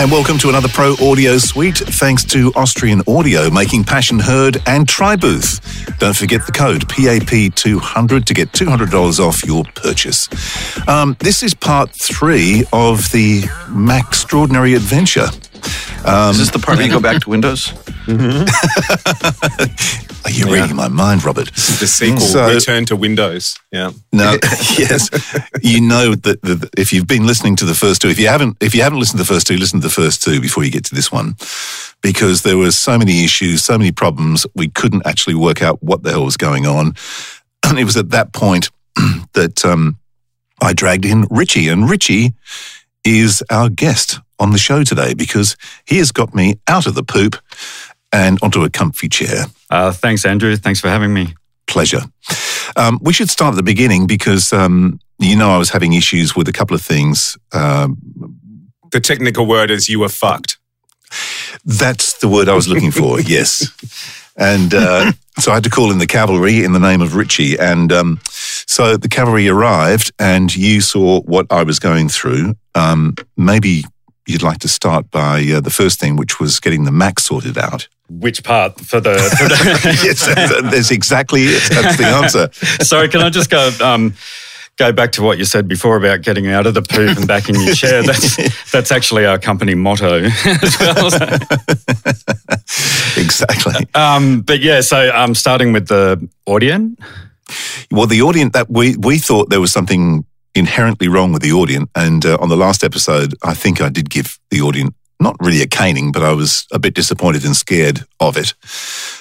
And welcome to another Pro Audio Suite. Thanks to Austrian Audio, making passion heard, and TriBooth. Don't forget the code PAP200 to get $200 off your purchase. Um, this is part three of the Mac Extraordinary Adventure. Is this the part where you go back to Windows? Are you reading my mind, Robert? The sequel, So- Return to Windows. Yeah. No, yes, you know that, that if you've been listening to the first two, if you haven't, if you haven't listened to the first two, listen to the first two before you get to this one, because there were so many issues, so many problems, we couldn't actually work out what the hell was going on, and it was at that point that um, I dragged in Richie, and Richie is our guest on the show today because he has got me out of the poop and onto a comfy chair Uh, thanks, Andrew. Thanks for having me. pleasure. Um, we should start at the beginning because um, you know I was having issues with a couple of things. Um, The technical word is you were fucked. that's the word I was looking for. yes, and uh, so I had to call in the cavalry in the name of Richie, and um, so the cavalry arrived, and you saw what I was going through. Um, maybe you'd like to start by uh, the first thing, which was getting the Mac sorted out. Which part for the? For the yes, that's, that's exactly it. That's the answer. sorry, can I just go? Um, Go back to what you said before about getting out of the poop and back in your chair. That's that's actually our company motto as well. exactly. Um, but yeah, so um, starting with the Audient. Well, the Audient that we we thought there was something inherently wrong with the Audient, and uh, on the last episode, I think I did give the Audient not really a caning, but I was a bit disappointed and scared of it.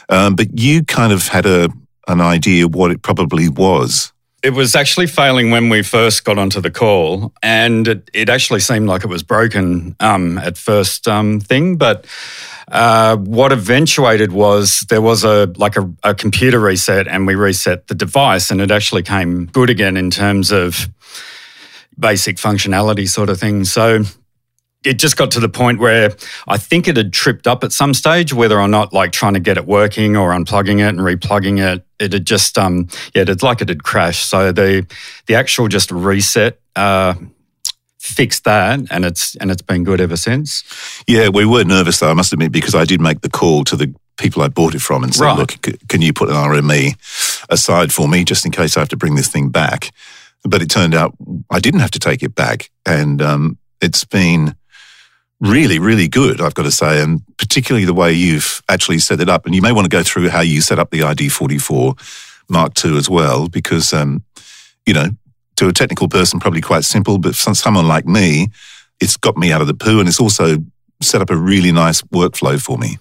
Um, but you kind of had a an idea what it probably was. It was actually failing when we first got onto the call, and it, it actually seemed like it was broken um, at first um, thing. But uh, what eventuated was there was a like a, a computer reset, and we reset the device, and it actually came good again in terms of basic functionality, sort of thing. So it just got to the point where I think it had tripped up at some stage, whether or not like trying to get it working or unplugging it and replugging it. It had just, um, yeah, it's like it had crashed. So the the actual just reset uh, fixed that, and it's and it's been good ever since. Yeah, we were nervous though. I must admit because I did make the call to the people I bought it from and said, Right. "Look, c- can you put an RME aside for me just in case I have to bring this thing back?" But it turned out I didn't have to take it back, and um, it's been really, really good. I've got to say, and particularly the way you've actually set it up. And you may want to go through how you set up the ID44 Mark II as well, because um, you know, to a technical person, probably quite simple, but for someone like me, it's got me out of the poo, and it's also set up a really nice workflow for me.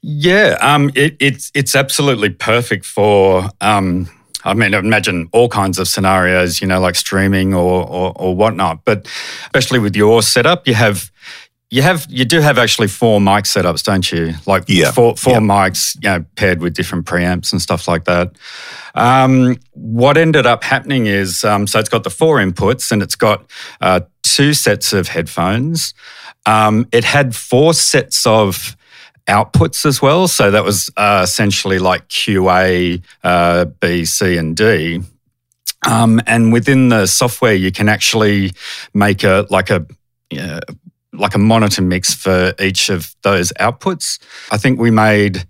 Yeah, um, it, it's it's absolutely perfect for. Um, I mean, imagine all kinds of scenarios, you know, like streaming or, or or whatnot. But especially with your setup, you have you have you do have actually four mic setups, don't you? Like Yeah, four four yeah. mics, you know, paired with different preamps and stuff like that. Um, what ended up happening is, um, so it's got the four inputs and it's got uh, two sets of headphones. Um, it had four sets of outputs as well. So that was uh, essentially like QA, uh, B, C, and D. Um, and within the software, you can actually make a like a uh, like a monitor mix for each of those outputs. I think we made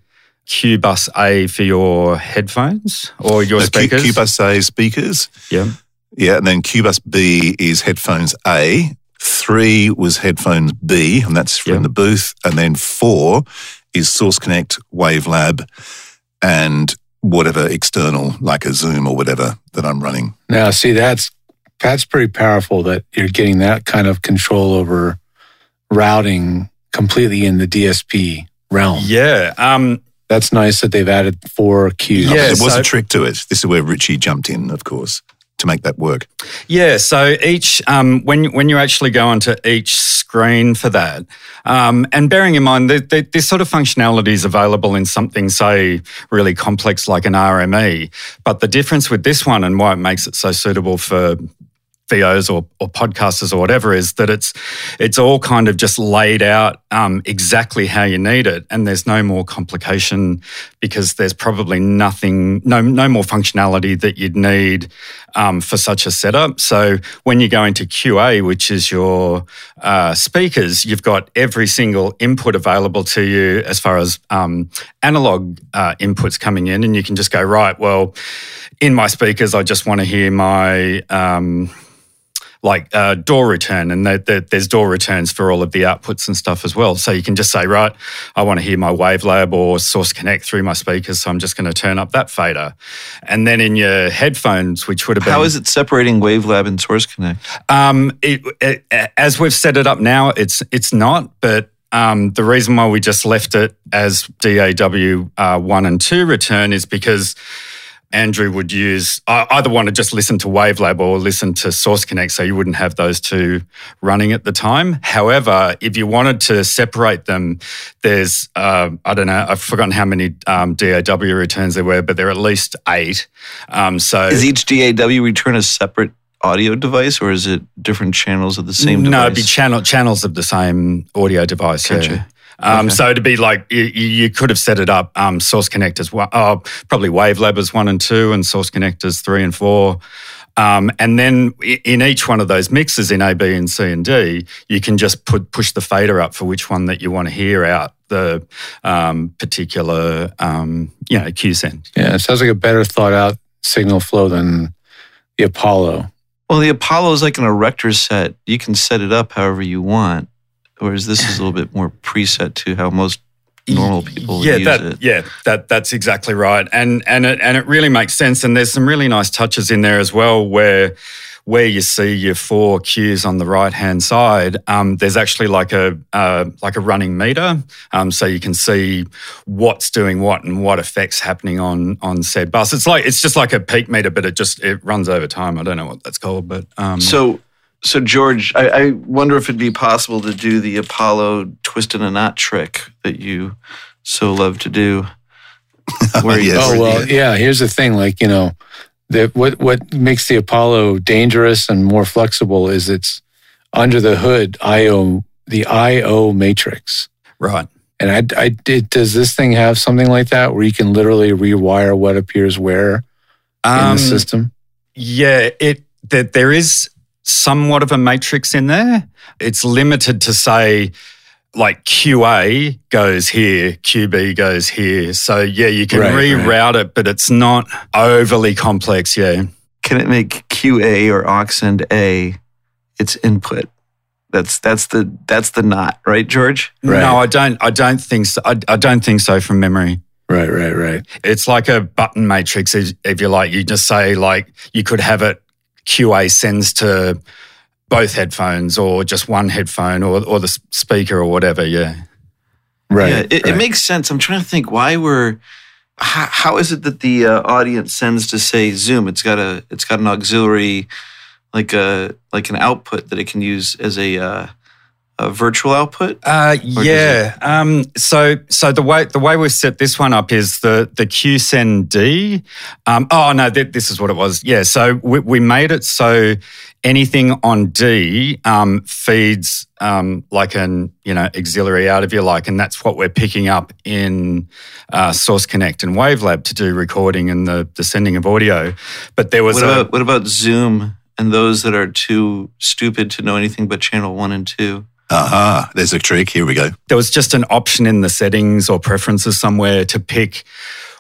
Q bus A for your headphones or your Q- speakers. Qbus A speakers, yeah. yeah, and then Qbus B is headphones A. Three was headphones B, and that's from Yeah. the booth, and then four is Source Connect, Wavelab, and whatever external, like a Zoom or whatever that I'm running. Now, see, that's that's pretty powerful that you're getting that kind of control over routing completely in the DSP realm. Yeah. Um, That's nice that they've added four queues. Yeah, there was so- a trick to it. This is where Richie jumped in, of course, to make that work? Yeah, so each um, when when you actually go onto each screen for that, um, and bearing in mind that, that this sort of functionality is available in something, say, really complex like an RME, but the difference with this one and why it makes it so suitable for VOs or, or podcasters or whatever is that it's it's all kind of just laid out um, exactly how you need it, and there's no more complication because there's probably nothing, no no more functionality that you'd need um, for such a setup. So when you go into QA, which is your uh, speakers, you've got every single input available to you as far as um, analog uh, inputs coming in, and you can just go right. Well, in my speakers, I just want to hear my um, like uh, door return, and there- there- there's door returns for all of the outputs and stuff as well. So you can just say, right, I want to hear my Wavelab or Source Connect through my speakers, so I'm just going to turn up that fader. And then in your headphones, which would have been How is it separating Wavelab and Source Connect? um, it, it, as we've set it up now, it's it's not, but. Um, the reason why we just left it as DAW uh, one and two return is because Andrew would use I either want to just listen to Wavelab or listen to Source Connect, so you wouldn't have those two running at the time. However, if you wanted to separate them, there's uh, I don't know I've forgotten how many um, DAW returns there were, but there are at least eight. Um, so Is each DAW return a separate audio device or is it different channels of the same no, device? it'd be channel channels of the same audio device. Yeah. Gotcha. Um, Okay. So to be like you, you could have set it up um, Source Connect as one, oh, probably Wavelab as one and two, and Source Connect as three and four. Um, and then in each one of those mixes in A, B, and C and D, you can just put push the fader up for which one that you want to hear out the um, particular um, you know Q send. Yeah, it sounds like a better thought out signal flow than the Apollo. Well, the Apollo is like an erector set. You can set it up however you want, whereas this is a little bit more preset to how most normal people yeah, use that, it. Yeah, that that's exactly right, and and it and it really makes sense. And there's some really nice touches in there as well, where where you see your four cues on the right hand side, um, there's actually like a uh, like a running meter, um, so you can see what's doing what and what effects happening on on said bus. It's like it's just like a peak meter, but it just it runs over time. I don't know what that's called, but um, So, so George, I, I wonder if it'd be possible to do the Apollo twist in a knot trick that you so love to do. Where you- Yes. Oh well, yeah. Here's the thing, like you know, the, what what makes the Apollo dangerous and more flexible is it's under the hood IO the IO matrix. right. And I, I did. Does this thing have something like that where you can literally rewire what appears where in Um, the system? Yeah, it that there is somewhat of a matrix in there. It's limited to say like QA goes here, QB goes here. So yeah, you can Right, right. reroute it, but it's not overly complex. Yeah. can it make QA or aux A its input? That's that's the that's the knot, right, George? Right. No, I don't. I don't think so. I, I don't think so from memory. Right, right, right. It's like a button matrix, if, if you like. You just say like you could have it QA sends to both headphones or just one headphone or or the speaker or whatever. Yeah. Right. yeah, it, it makes sense. I'm trying to think why we're. How, how is it that the uh, Audient sends to say Zoom? It's got a it's got an auxiliary, like a like an output that it can use as a uh, a virtual output. Uh, yeah. Um, so so the way the way we've set this one up is the the QSend D. Um, oh no, th- this is what it was. Yeah. So we, we made it so anything on D um, feeds um, like an you know auxiliary out of you like, and that's what we're picking up in uh, Source Connect and Wavelab to do recording and the the sending of audio. But there was What a, what about Zoom and those that are too stupid to know anything but channel one and two? Aha, there's a trick. Here we go. there was just an option in the settings or preferences somewhere to pick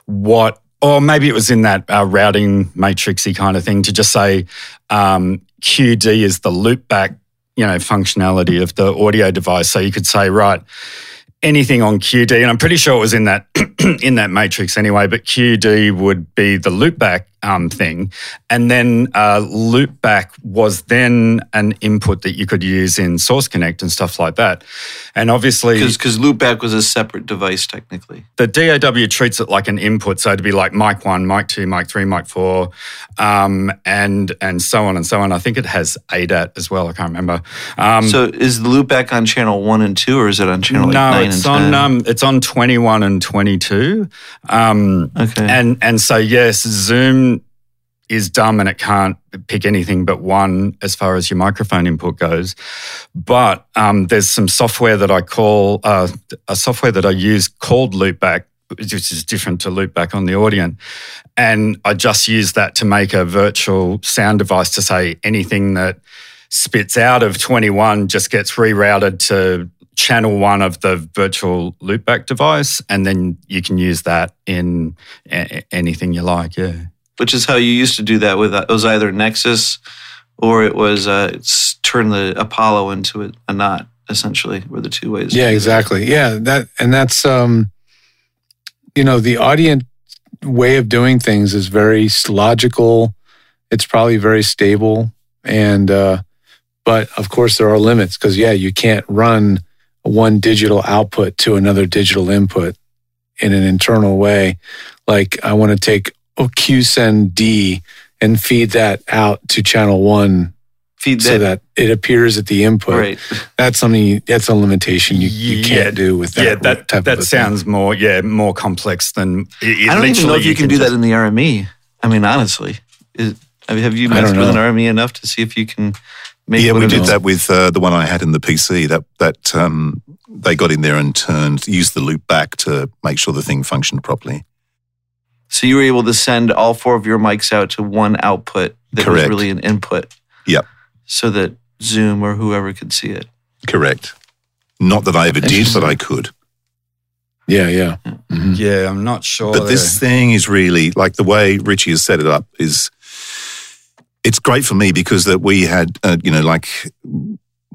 what, or maybe it was in that uh, routing matrixy kind of thing to just say um, QD is the loopback, you know, functionality of the audio device. So you could say, right, anything on QD, and I'm pretty sure it was in that in that matrix anyway. But QD would be the loopback um, thing. And then uh, loopback was then an input that you could use in Source Connect and stuff like that. And obviously, Because loopback was a separate device technically. the DAW treats it like an input, so it'd be like mic one, mic two, mic three, mic four, um, and and so on and so on. I think it has ADAT as well. I can't remember. Um, so is the loopback on channel one and two, or is it on channel like no, nine it's and on 10? um, it's on twenty one and twenty two, um, okay. and and so yes, Zoom is dumb and it can't pick anything but one as far as your microphone input goes. But um, there's some software that I call uh, a software that I use called Loopback, which is different to Loopback on the Audient. And I just use that to make a virtual sound device to say anything that spits out of 21 just gets rerouted to channel one of the virtual loopback device and then you can use that in a- anything you like yeah which is how you used to do that with uh, it was either Nexus or it was uh, it's turn the Apollo into a, a knot. Essentially, were the two ways. Yeah, exactly. Yeah, that and that's um, you know, the Audient's way of doing things is very logical. It's probably very stable, and uh, but of course there are limits because yeah, you can't run one digital output to another digital input in an internal way. Like I want to take a QSend D and feed that out to channel one Feed so that it appears at the input right. that's something that's a limitation you, you Yeah. can't do with that yeah that type that of a sounds more yeah more complex than it, it I don't even know if you can do that in the RME. I mean, honestly, is, have you messed with an. RME enough to see if you can make? yeah, we did those? that with uh, the one I had in the PC. That that um, they got in there and turned used the loop back to make sure the thing functioned properly. So you were able to send all four of your mics out to one output that was really an input. Yep. So that Zoom or whoever could see it. Correct. Not that I ever did, but I could. yeah yeah Mhm. yeah i'm not sure But this thing is really like the way Richie has set it up is. It's great for me because that we had, uh, you know, like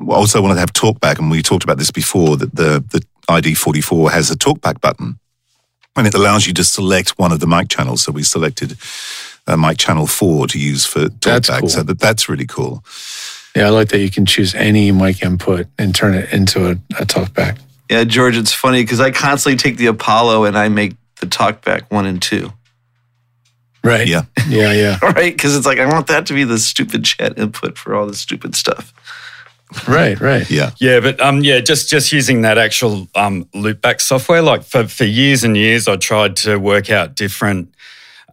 also wanted to have talkback, and we talked about this before. That the the ID forty four has a talkback button, and it allows you to select one of the mic channels. So we selected uh, mic channel four to use for talkback. cool. So that that's really cool. yeah i like that you can choose any mic input and turn it into a, a talkback Yeah, George, it's funny because I constantly take the Apollo and I make the talkback one and two, right Yeah. yeah yeah right? Because it's like I want that to be the stupid chat input for all the stupid stuff. Right right Yeah. Yeah, but um, yeah, just just using that actual um, loopback software. Like for for years and years, I tried to work out different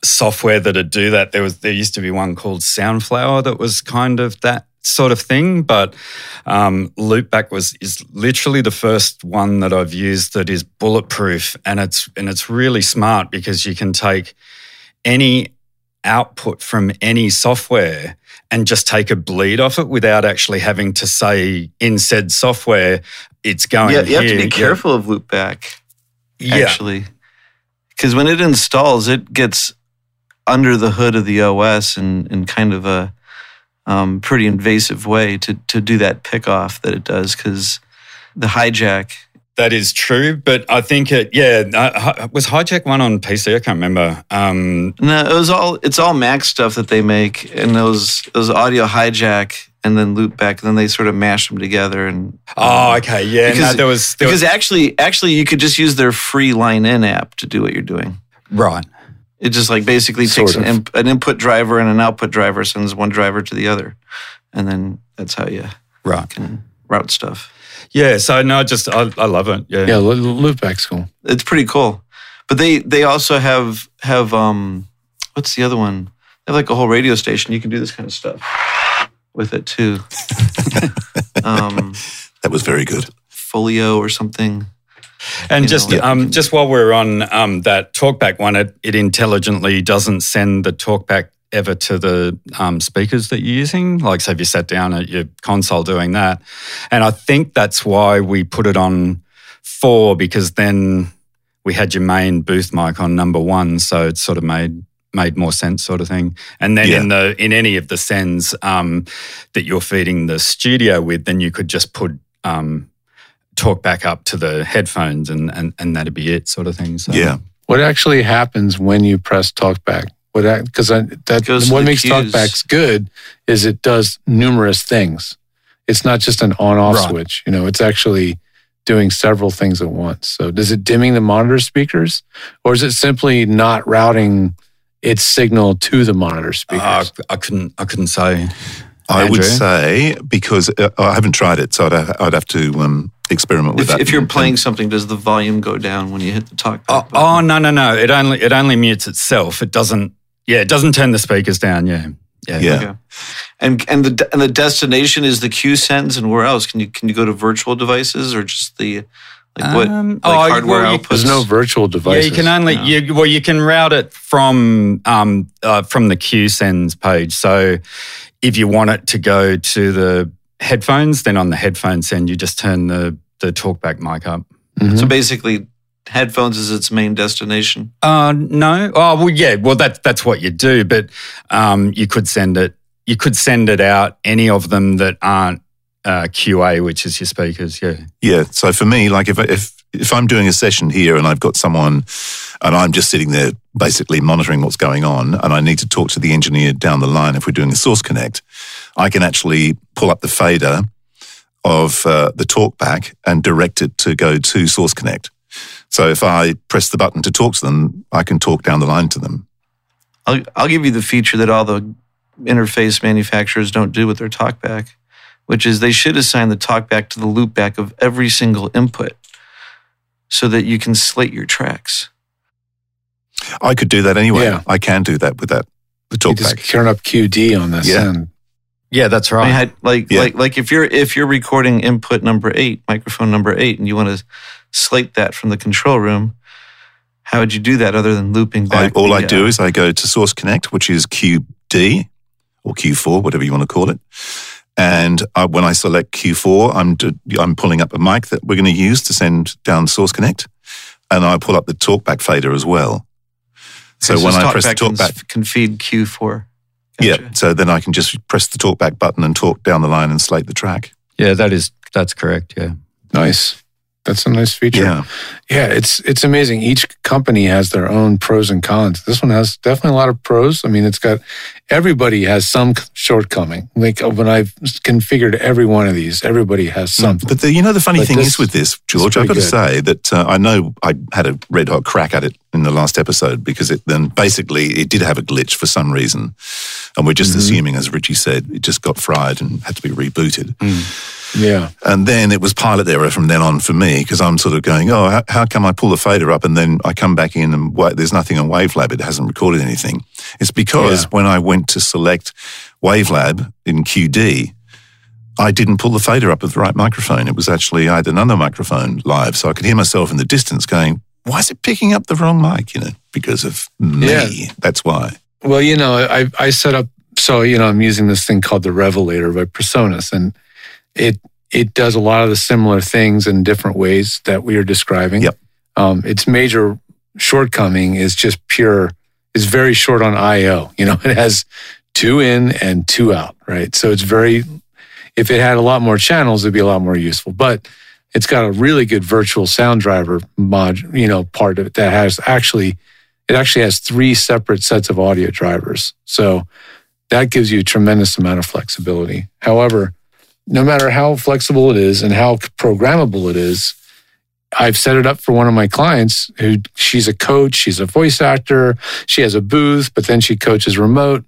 software that'd do that. There was there used to be one called Soundflower that was kind of that sort of thing, but um, loopback was is literally the first one that I've used that is bulletproof, and it's and it's really smart because you can take any output from any software and just take a bleed off it without actually having to say in said software it's going yeah, you have to be careful of loopback. yeah. actually. Because when it installs, it gets under the hood of the OS in, in kind of a um, pretty invasive way to, to do that pick off that it does. Because the hijack, That is true, but I think it. Yeah, uh, was Hijack one on PC? I can't remember. Um, no, it was all it's all Mac stuff that they make, and those those audio hijack and then loopback, and then they sort of mash them together. And oh, okay, yeah. Because- no, there was there because was, actually, actually, you could just use their free line in app to do what you're doing. right. It just like basically Sort takes an, imp, an input driver and an output driver, sends one driver to the other, and then that's how you Right. can route stuff. Yeah. So no, just I, I love it. Yeah. yeah lo- lo- loopback's cool It's pretty cool. But they they also have have um what's the other one? They have like a whole radio station. You can do this kind of stuff with it too. um, That was very good. Folio or something. And you just know, um, just while we're on um, that talkback one, it, it intelligently doesn't send the talkback ever to the um, speakers that you're using. Like, say, if you sat down at your console doing that, and I think that's why we put it on four because then we had your main booth mic on number one, so it sort of made made more sense, sort of thing. And then in the in any of the sends um, that you're feeding the studio with, then you could just put um, talk back up to the headphones and, and, and that'd be it sort of thing. So Yeah. what actually happens when you press talkback What because that Goes what makes cues. talkbacks good is it does numerous things. It's not just an on-off Right. switch. You know, it's actually doing several things at once. So, does it dimming the monitor speakers, or is it simply not routing its signal to the monitor speakers? Uh, I couldn't. I couldn't say. I would say because uh, I haven't tried it, so I'd, have- I'd have to um, experiment with If, that. if you're playing something, does the volume go down when you hit the talk? Oh, oh no no no! It only it only mutes itself. It doesn't. Yeah, it doesn't turn the speakers down. Yeah, yeah. Yeah. Okay. And and the and the destination is the Q sends, and where else can you can you go to virtual devices or just the like what Um, like oh, hardware well, you- outputs? There's no virtual device. Yeah, you can only No. you well you can route it from um uh, from the Q sends page. So if you want it to go to the headphones, then on the headphone send you just turn the the talkback mic up. Mhm. So basically, headphones is its main destination. Uh no. Oh well yeah, well that's that's what you do, but um you could send it you could send it out any of them that aren't uh, QA, which is your speakers, yeah. Yeah. So for me, like if if if I'm doing a session here and I've got someone and I'm just sitting there basically monitoring what's going on and I need to talk to the engineer down the line if we're doing a source connect, I can actually pull up the fader of uh, the talkback and direct it to go to source connect. So if I press the button to talk to them, I can talk down the line to them. I'll I'll give you the feature that all the interface manufacturers don't do with their talkback, which is they should assign the talkback to the loopback of every single input, so that you can slate your tracks. I could do that anyway. Yeah. I can do that with that the You just talkback. turn up QD on this Yeah. end. Yeah, that's I right. mean, had- like Yeah. like like if you're if you're recording input number eight, microphone number eight, and you want to slate that from the control room, how would you do that other than looping I, all the, I do uh, is I go to Source Connect, which is QD or Q4, whatever you want to call it. And uh, when I select Q4, I'm d- I'm pulling up a mic that we're going to use to send down Source Connect, and I pull up the talkback fader as well. So when I press the can, talkback, can feed Q4. yeah, so then I can just press the talkback button and talk down the line and slate the track. yeah, that is that's correct, yeah. Nice. That's a nice feature. Yeah, Yeah, it's it's amazing. Each company has their own pros and cons. This one has definitely a lot of pros. I mean, it's got everybody has some shortcoming. Like uh, when I've configured every one of these, everybody has something. But the, you know, the funny But thing is with this, George, I've got to say that uh, I know I had a red hot crack at it in the last episode because it then basically it did have a glitch for some reason. And we're just Mm-hmm. assuming, as Richie said, it just got fried and had to be rebooted. Yeah, And then it was pilot error from then on for me because I'm sort of going, oh, how, how come I pull the fader up and then I come back in and wait, there's nothing on Wavelab. It hasn't recorded anything. It's because Yeah. when I went to select Wavelab in QD, I didn't pull the fader up with the right microphone. It was actually, I had another microphone live. So I could hear myself in the distance going, why is it picking up the wrong mic? You know, because of me. Yeah. That's why. Well, you know, I I set up so you know I'm using this thing called the Revelator by Presonus, and it it does a lot of the similar things in different ways that we are describing. Yep. Um, its major shortcoming is just pure. It's very short on I/O. You know, it has two in and two out. Right, so it's very. If it had a lot more channels, it'd be a lot more useful. But it's got a really good virtual sound driver mod, you know, part of it that has actually it actually has three separate sets of audio drivers. So that gives you a tremendous amount of flexibility. However, no matter how flexible it is and how programmable it is, I've set it up for one of my clients who she's a coach, she's a voice actor, she has a booth, but then she coaches remote.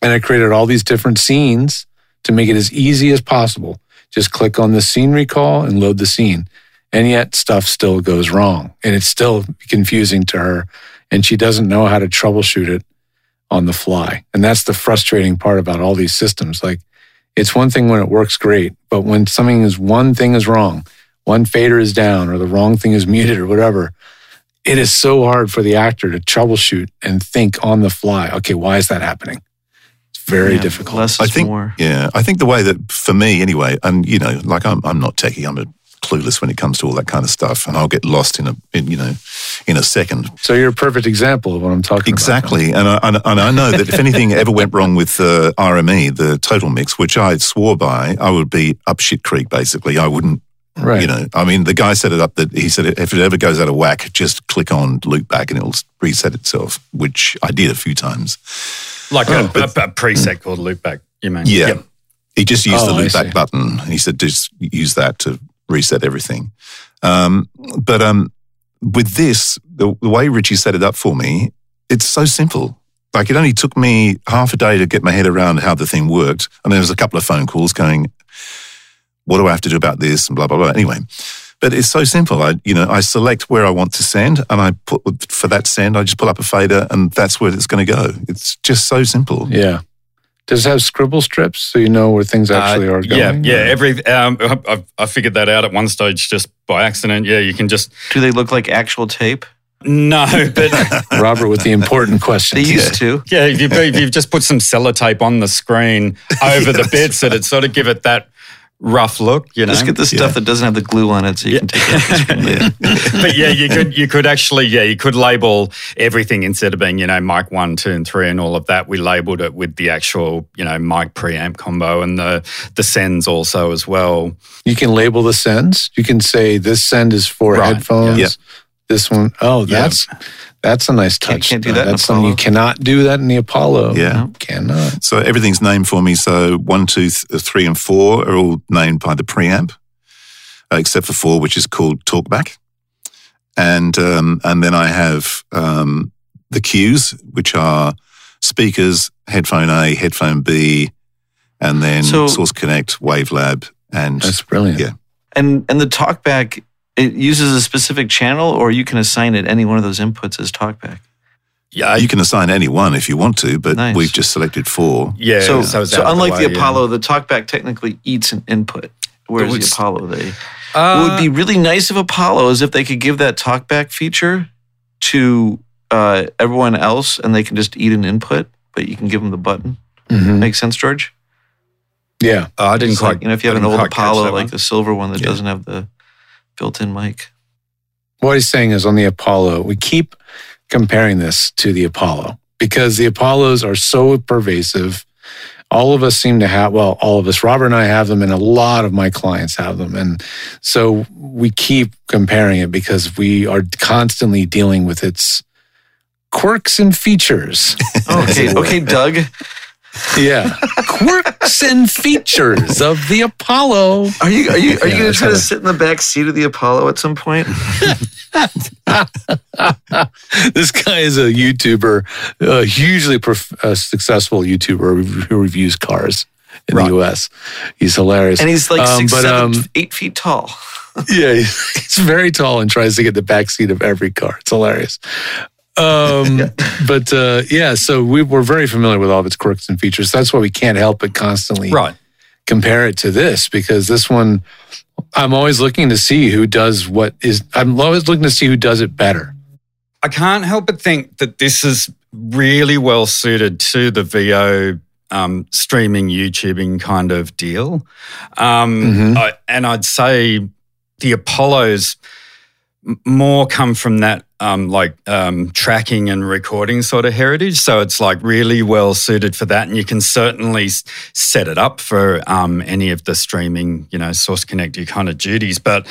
And I created all these different scenes to make it as easy as possible. Just click on the scene recall and load the scene. And yet stuff still goes wrong and it's still confusing to her and she doesn't know how to troubleshoot it on the fly. And that's the frustrating part about all these systems. Like it's one thing when it works great, but when something is one thing is wrong, one fader is down or the wrong thing is muted or whatever, it is so hard for the actor to troubleshoot and think on the fly. Okay, why is that happening? It's very Yeah, difficult. Less I think, more. yeah, I think the way that for me anyway, and you know, like I'm, I'm not techie, I'm a clueless when it comes to all that kind of stuff, and I'll get lost in a, in, you know, in a second. So you're a perfect example of what I'm talking about. Exactly, and I, and, and I know that if anything ever went wrong with uh, the RME, the total mix, which I swore by, I would be up shit creek. Basically, I wouldn't Right. You know, I mean, the guy set it up that he said if it ever goes out of whack, just click on loop back and it'll reset itself, which I did a few times. Like Oh, a, a, a preset called Loopback, you mean? Yeah. Yep. He just used Oh, the I loop back button. He said just use that to reset everything. Um, but um, with this, the, the way Richie set it up for me, it's so simple. Like it only took me half a day to get my head around how the thing worked. And there was a couple of phone calls going, what do I have to do about this? And blah, blah, blah. Anyway, but it's so simple. I, you know, I select where I want to send and I put for that send, I just pull up a fader and that's where it's going to go. It's just so simple. Yeah. Does it have scribble strips so you know where things actually Uh, are going? yeah. Yeah. Every um, I, I figured that out at one stage just by accident. Yeah, you can just Do they look like actual tape? no, but Robert with the important question. They used to. yeah, if you if you just put some sellotape on the screen over the bits, that it'd sort of give it that rough look. You know, Just get the stuff Yeah. that doesn't have the glue on it, so you can take it. but yeah, you could you could actually yeah you could label everything instead of being you know mic one, two, and three and all of that. We labeled it with the actual you know mic preamp combo and the the sends also as well. You can label the sends. You can say this send is for Right, headphones. Yeah. This one, oh, that's that's a nice Can't- touch. can't do that in That's something you cannot do that in the Apollo. Yeah. cannot. So everything's named for me. So one, two, th- three, and four are all named by the preamp, uh, except for four, which is called Talkback. And um, and then I have um, the cues, which are speakers, headphone A, headphone B, and then So- Source Connect, Wavelab, and That's brilliant. Yeah. And and the talkback it uses a specific channel, or you can assign it any one of those inputs as talkback. Yeah, you can assign any one if you want to, but Nice. we've just selected four. yeah. so, it's so, unlike the, way, yeah. Apollo, the talkback technically eats an input, whereas was- the Apollo they. Uh, what would be really nice of Apollo is if they could give that talkback feature to uh, everyone else, and they can just eat an input, but you can give them the button. Mhm. Make sense, George? Yeah. oh, I didn't It's quite. like, you know, if you have an old Apollo, like the silver one that Yeah. doesn't have the built-in mic. What he's saying is on the Apollo, we keep comparing this to the Apollo because the Apollos are so pervasive. All of us seem to have, well, all of us, Robert and I have them, and a lot of my clients have them. And so we keep comparing it because we are constantly dealing with its quirks and features. Oh, okay, okay, Doug. Yeah. quirks and features of the Apollo. Are you are you are you Yeah, gonna try to sit in the back seat of the Apollo at some point? this guy is a YouTuber, a hugely prof- uh, successful YouTuber who reviews cars in Right. the US. He's hilarious. And he's like Um, six, but, seven, um, eight feet tall. yeah, he's, he's very tall and tries to get the back seat of every car. It's hilarious. Um, But uh, yeah, so we, we're very familiar with all of its quirks and features. That's why we can't help but constantly right. compare it to this because this one, I'm always looking to see who does what is. I'm always looking to see who does it better. I can't help but think that this is really well suited to the VO um, streaming, YouTubing kind of deal. Um, Mhm. I, and I'd say the Apollos more come from that um, like um, tracking and recording sort of heritage. So it's like really well suited for that. And you can certainly set it up for um, any of the streaming, you know, Source Connect kind of duties. But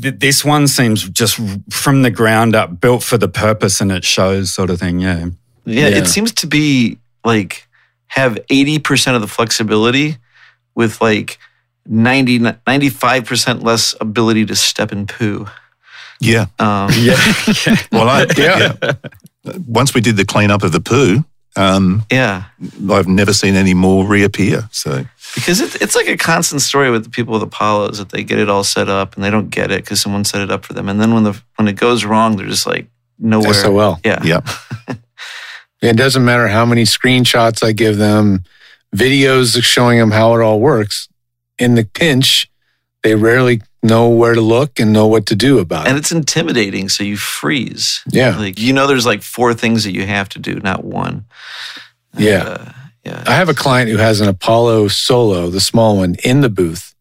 th- this one seems just from the ground up built for the purpose and it shows sort of thing. Yeah. Yeah, Yeah. it seems to be like have 80% of the flexibility with like 90, 95% less ability to step and poo. Yeah. Um, Yeah. Well, I, Yeah. yeah. Once we did the cleanup of the poo, um, yeah. I've never seen any more reappear. So Because it, it's like a constant story with the people with Apollos that they get it all set up and they don't get it because someone set it up for them. And then when the when it goes wrong, they're just like nowhere. SOL. Yeah. yeah, It doesn't matter how many screenshots I give them, videos showing them how it all works. In the pinch, they rarely know where to look and know what to do about it. And it's intimidating, so you freeze. Yeah. Like you know there's like four things that you have to do, not one. Yeah. Uh, yeah. I have a client who has an Apollo Solo, the small one, in the booth,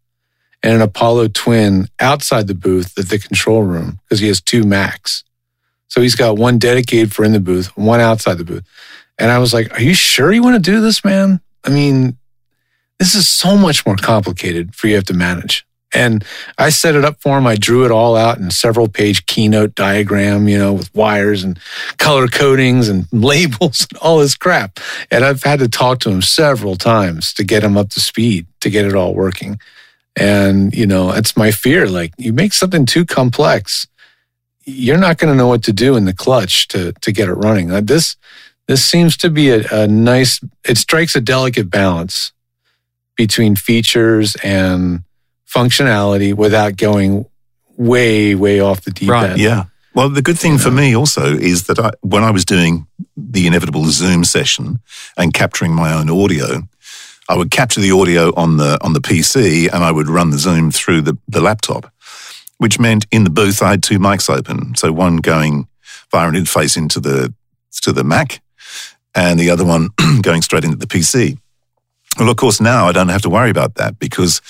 and an Apollo Twin outside the booth at the control room because he has two Macs. So he's got one dedicated for in the booth, one outside the booth. And I was like, Are you sure you want to do this, man? I mean, this is so much more complicated for you to have to manage. And I set it up for him. I drew it all out in several page keynote diagram, you know, with wires and color codings and labels and all this crap. And I've had to talk to him several times to get him up to speed, to get it all working. And, you know, it's my fear. Like you make something too complex, you're not going to know what to do in the clutch to, to get it running. This, this seems to be a, a nice, it strikes a delicate balance between features and functionality without going way, way off the deep Right, end. Yeah. Well, the good thing for me also is that I, when I was doing the inevitable Zoom session and capturing my own audio, I would capture the audio on the on the PC and I would run the Zoom through the, the laptop, which meant in the booth I had two mics open. So one going via an interface into the to the Mac and the other one going straight into the PC. Well, of course, now I don't have to worry about that because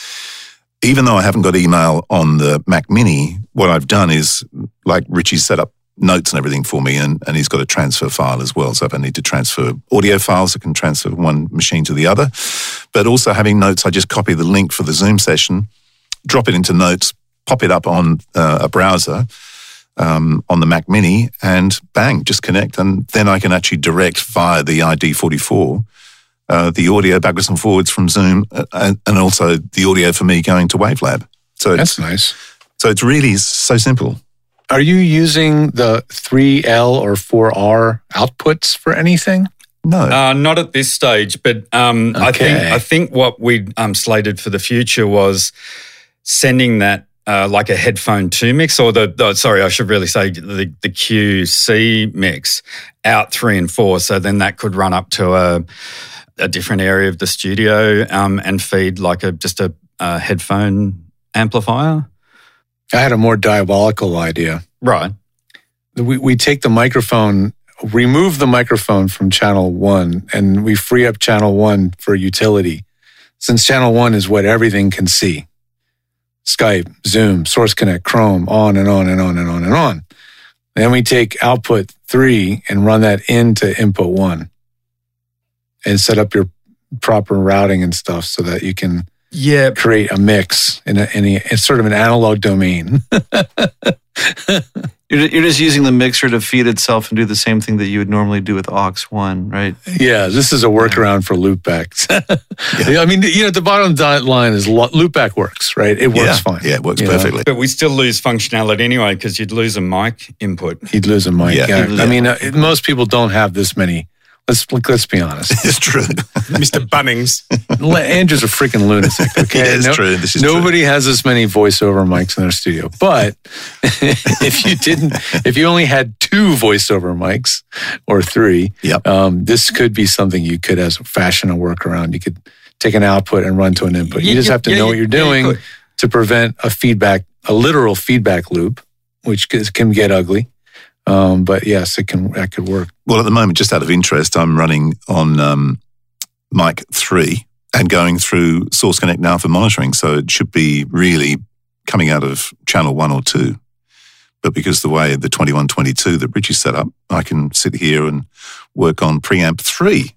even though I haven't got email on the Mac Mini, what I've done is like Richie's set up notes and everything for me, and, and he's got a transfer file as well. So if I need to transfer audio files, I can transfer one machine to the other. But also having notes, I just copy the link for the Zoom session, drop it into notes, pop it up on uh, a browser um, on the Mac Mini, and bang, just connect. And then I can actually direct via the ID44 uh, the audio backwards and forwards from Zoom, uh, and, and also the audio for me going to WaveLab. So it's, That's nice. so it's really so simple. Are you using the 3L or 4R outputs for anything? No, Uh, not at this stage, but um, I think I think what we um, slated for the future was sending that uh, like a headphone two mix, or the, the sorry, I should really say the the QC mix out three and four. So then that could run up to a a different area of the studio um, and feed like a just a, a headphone amplifier. I had a more diabolical idea. Right. We, we take the microphone, remove the microphone from channel one, and we free up channel one for utility. Since channel one is what everything can see Skype, Zoom, Source Connect, Chrome, on and on and on and on and on. Then we take output three and run that into input one and set up your proper routing and stuff so that you can Yeah. create a mix in a, in a it's sort of an analog domain. You're, you're just using the mixer to feed itself and do the same thing that you would normally do with aux one, right? yeah, this is a workaround for loopbacks. I mean, you know, the bottom di- line is loopback works, right? It works yeah, fine. Yeah, it works You know? perfectly. But we still lose functionality anyway because you'd lose a mic input. He'd lose a mic. Yeah, Yeah, he'd lose I a mean, uh, most people don't have this many. Let's let's be honest. It's true. Mr. Bunnings. Andrew's a freaking lunatic. Okay, Yeah, it's true. This is true. nobody has as many voiceover mics in their studio. But if you didn't, if you only had two voiceover mics or three, Yep. um, this could be something you could, as a fashion, a workaround. You could take an output and run to an input. You Yeah, just yeah, have to yeah, know what you're yeah, you doing could. to prevent a feedback, a literal feedback loop, which can- can get ugly. Um, but yes, it can. That could work. Well, at the moment, just out of interest, I'm running on um, mic three and going through Source Connect now for monitoring. So it should be really coming out of channel one or two. But because the way the 2122 that Richie set up, I can sit here and work on preamp three,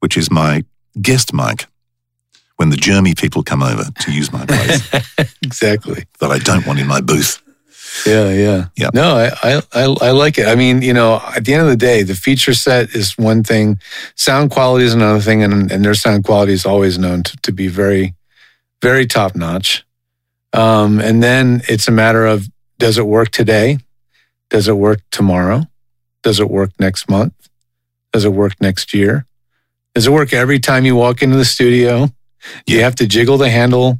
which is my guest mic when the Jeremy people come over to use my place exactly. that I don't want in my booth. Yeah, yeah, Yeah. No, I, I, I, like it. I mean, you know, at the end of the day, the feature set is one thing, sound quality is another thing, and and their sound quality is always known to, to be very, very top notch. Um, and then it's a matter of does it work today? Does it work tomorrow? Does it work next month? Does it work next year? Does it work every time you walk into the studio? Do you have to jiggle the handle?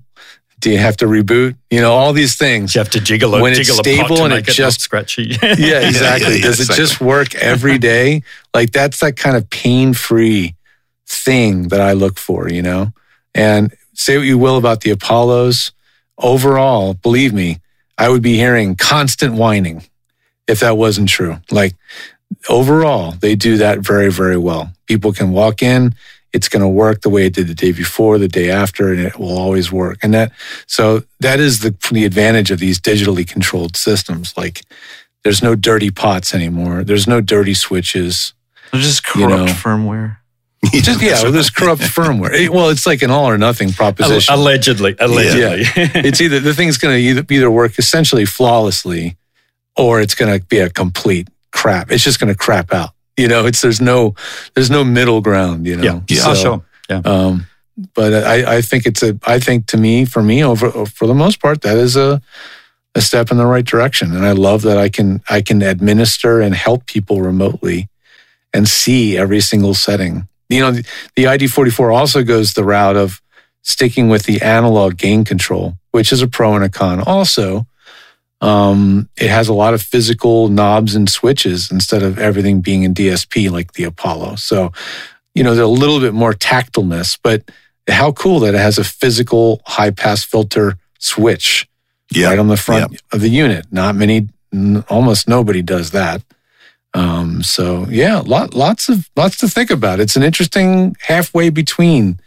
Do you have to reboot? You know, all these things. You have to jiggle a When it's jiggle a pot stable to and make it it, just- not scratchy. Yeah, exactly. yeah, Does it just work every day? Like that's that kind of pain free thing that I look for, you know? And say what you will about the Apollos. Overall, believe me, I would be hearing constant whining if that wasn't true. Like overall, they do that very, very well. People can walk in, it's going to work the way it did the day before, the day after, and it will always work. And that, so that is the, the advantage of these digitally controlled systems. Like there's no dirty pots anymore. There's no dirty switches. It's just You corrupt know. firmware. Just yeah, with this corrupt firmware. It- well, it's like an all or nothing proposition. Allegedly, allegedly. it's either the thing's going to either, either work essentially flawlessly, or it's going to be a complete crap. It's just going to crap out. You know, it's there's no there's no middle ground. You know, yeah. Yeah. So, sure. Yeah. Um, but I, I think it's a I think to me for me over for the most part that is a a step in the right direction, and I love that I can I can administer and help people remotely and see every single setting. You know, the, the ID44 also goes the route of sticking with the analog gain control, which is a pro and a con. Also, um, it has a lot of physical knobs and switches instead of everything being in DSP like the Apollo. So, you know, there's a little bit more tactileness, but how cool that it has a physical high pass filter switch Yeah. right on the front of the unit. Not many, n- almost nobody does that. Um, so yeah, lot, lots of lots to think about. It's an interesting halfway between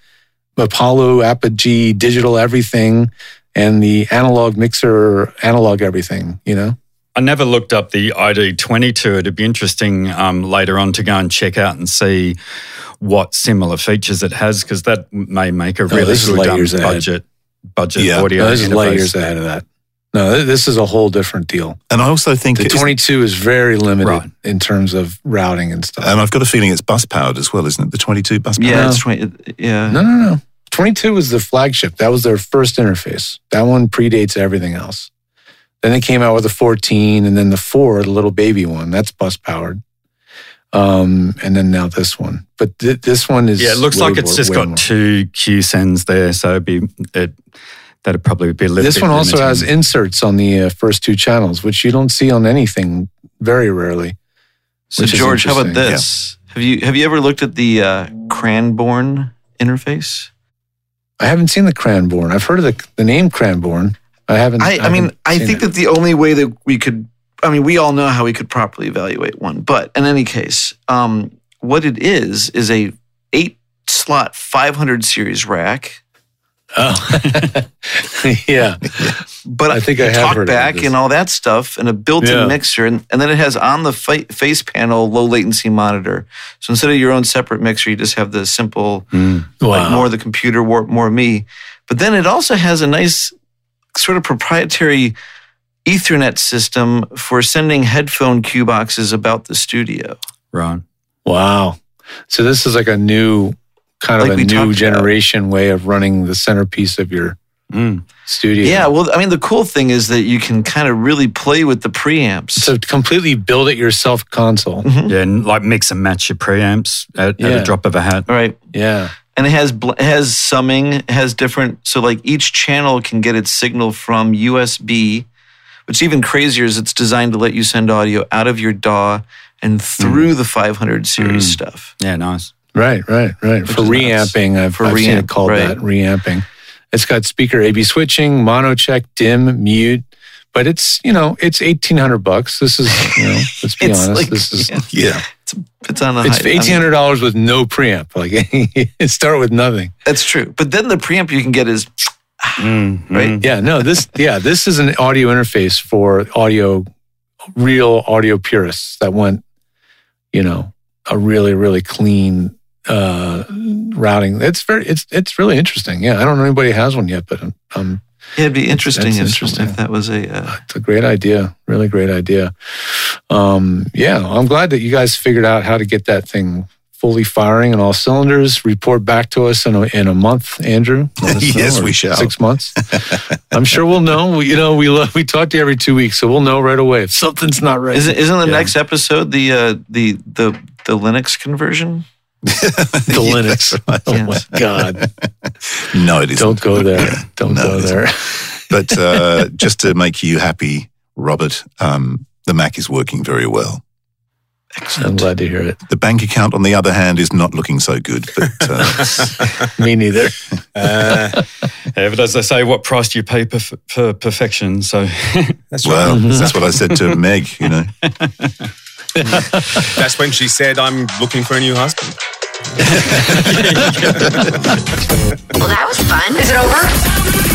Apollo, Apogee, digital everything, and the analog mixer, analog everything. You know, I never looked up the ID22. It'd be interesting um, later on to go and check out and see what similar features it has because that may make a really Oh, this is good um, budget budget Yeah. audio. no, this is light interface. years ahead of that. No, this is a whole different deal. And I also think The 22 is very limited Right. in terms of routing and stuff. and I've got a feeling it's bus powered as well, isn't it? The 22 bus powered. Yeah, 20, yeah. No, no, no. 22 was the flagship. That was their first interface. That one predates everything else. Then they came out with the 14 and then the 4, the little baby one. That's bus powered. Um, and then now this one. But th- this one is Yeah, it looks way like it's more- just way got more. two cue sends there, so it'd be it. That'd probably be a little. This bit one also has inserts on the uh, first two channels, which you don't see on anything very rarely. So George, how about interesting. this? Have you have you ever looked at the uh, Cranborne interface? I haven't seen the Cranborne. I've heard of the, the name Cranborne. I haven't. I, I mean, haven't I seen think it. that the only way that we could, I mean, we all know how we could properly evaluate one, but in any case, um, what it is is a eight slot 500 series rack, Oh. yeah. but I think I have heard back and all that stuff, and a built-in Yeah. mixer, and, and then it has on the fa- face panel low latency monitor. So instead of your own separate mixer, you just have the simple Mm. like more the computer, more, more me. But then it also has a nice sort of proprietary Ethernet system for sending headphone cue boxes about the studio. Ron, Wow. So this is like a new kind of a new talked about. generation way of running the centerpiece of your Mm. studio. Yeah, well, I mean, the cool thing is that you can kind of really play with the preamps. So completely build it yourself console. Yeah, and like mix and match your preamps at, at a drop of a hat. Right. Yeah. And it has bl- it has summing, it has different. So like each channel can get its signal from USB, which even crazier is it's designed to let you send audio out of your DAW and through the 500 series Mm. stuff. Yeah, nice. Right, right, right. For is nuts. reamping, I've, For I've seen it called right. that, reamping. It's got speaker AB switching, mono check, dim, mute, but it's, you know, it's 1800 bucks. This is, you know, let's be It's honest. like- this is, yeah. Yeah. It's on the it's high. I mean, $1,800 with no preamp. Like, start with nothing. That's true. But then the preamp you can get is Mm, right. Yeah, no, this yeah, this is an audio interface for audio real audio purists that want, you know, a really, really clean uh routing. It's very it's it's really interesting. Yeah. I don't know anybody has one yet, but um, um Yeah, it'd be interesting, That's if, interesting. if that was a. Uh, it's a great idea. Really great idea. Um yeah, I'm glad that you guys figured out how to get that thing fully firing on all cylinders. Report back to us in a, in a month, Andrew. Let know, Yes, we shall. Six months. I'm sure we'll know. We, you know, we love, we talk to you every two weeks, so we'll know right away if something's not right. isn't isn't the Yeah. next episode the uh, the the the Linux conversion? the Yeah, Linux? right. Oh Yes. my God! No, it isn't. Don't go there. Don't No, go there. But uh, just to make you happy, Robert, um, the Mac is working very well. I'm Excellent. glad to hear it. The bank account, on the other hand, is not looking so good. But uh, Me neither. Uh, yeah, but as they say, what price do you pay per, for perfection? So That's well, right. that's what I said to Meg. You know, That's when she said, I'm looking for a new husband. Well, that was fun. Is it over?